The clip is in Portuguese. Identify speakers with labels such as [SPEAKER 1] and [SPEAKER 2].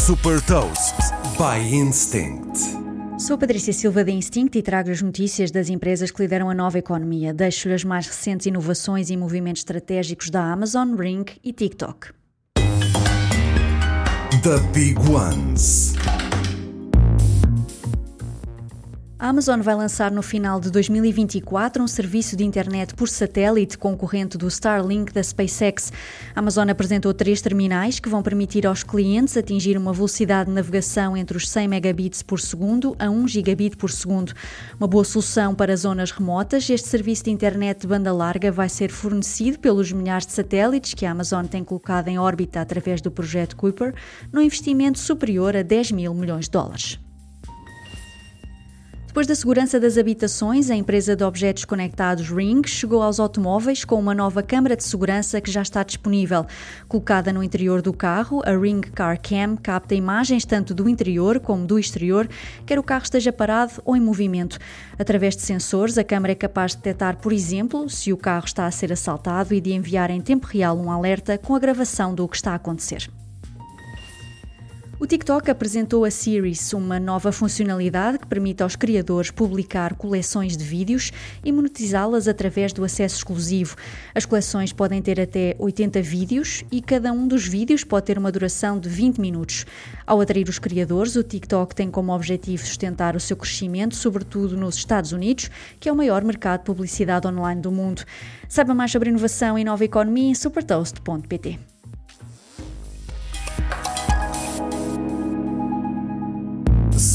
[SPEAKER 1] Super Toast by Instinct.
[SPEAKER 2] Sou Patrícia Silva da Instinct e trago as notícias das empresas que lideram a nova economia. Deixo-lhe as mais recentes inovações e movimentos estratégicos da Amazon, Ring e TikTok.
[SPEAKER 1] The Big Ones.
[SPEAKER 2] A Amazon vai lançar no final de 2024 um serviço de internet por satélite concorrente do Starlink da SpaceX. A Amazon apresentou três terminais que vão permitir aos clientes atingir uma velocidade de navegação entre os 100 megabits por segundo a 1 gigabit por segundo. Uma boa solução para zonas remotas, este serviço de internet de banda larga vai ser fornecido pelos milhares de satélites que a Amazon tem colocado em órbita através do projeto Kuiper, num investimento superior a 10 mil milhões de dólares. Depois da segurança das habitações, a empresa de objetos conectados Ring chegou aos automóveis com uma nova câmara de segurança que já está disponível. Colocada no interior do carro, a Ring Car Cam capta imagens tanto do interior como do exterior, quer o carro esteja parado ou em movimento. Através de sensores, a câmara é capaz de detectar, por exemplo, se o carro está a ser assaltado e de enviar em tempo real um alerta com a gravação do que está a acontecer. O TikTok apresentou a Series, uma nova funcionalidade que permite aos criadores publicar coleções de vídeos e monetizá-las através do acesso exclusivo. As coleções podem ter até 80 vídeos e cada um dos vídeos pode ter uma duração de 20 minutos. Ao atrair os criadores, o TikTok tem como objetivo sustentar o seu crescimento, sobretudo nos Estados Unidos, que é o maior mercado de publicidade online do mundo. Saiba mais sobre inovação e nova economia em supertoast.pt.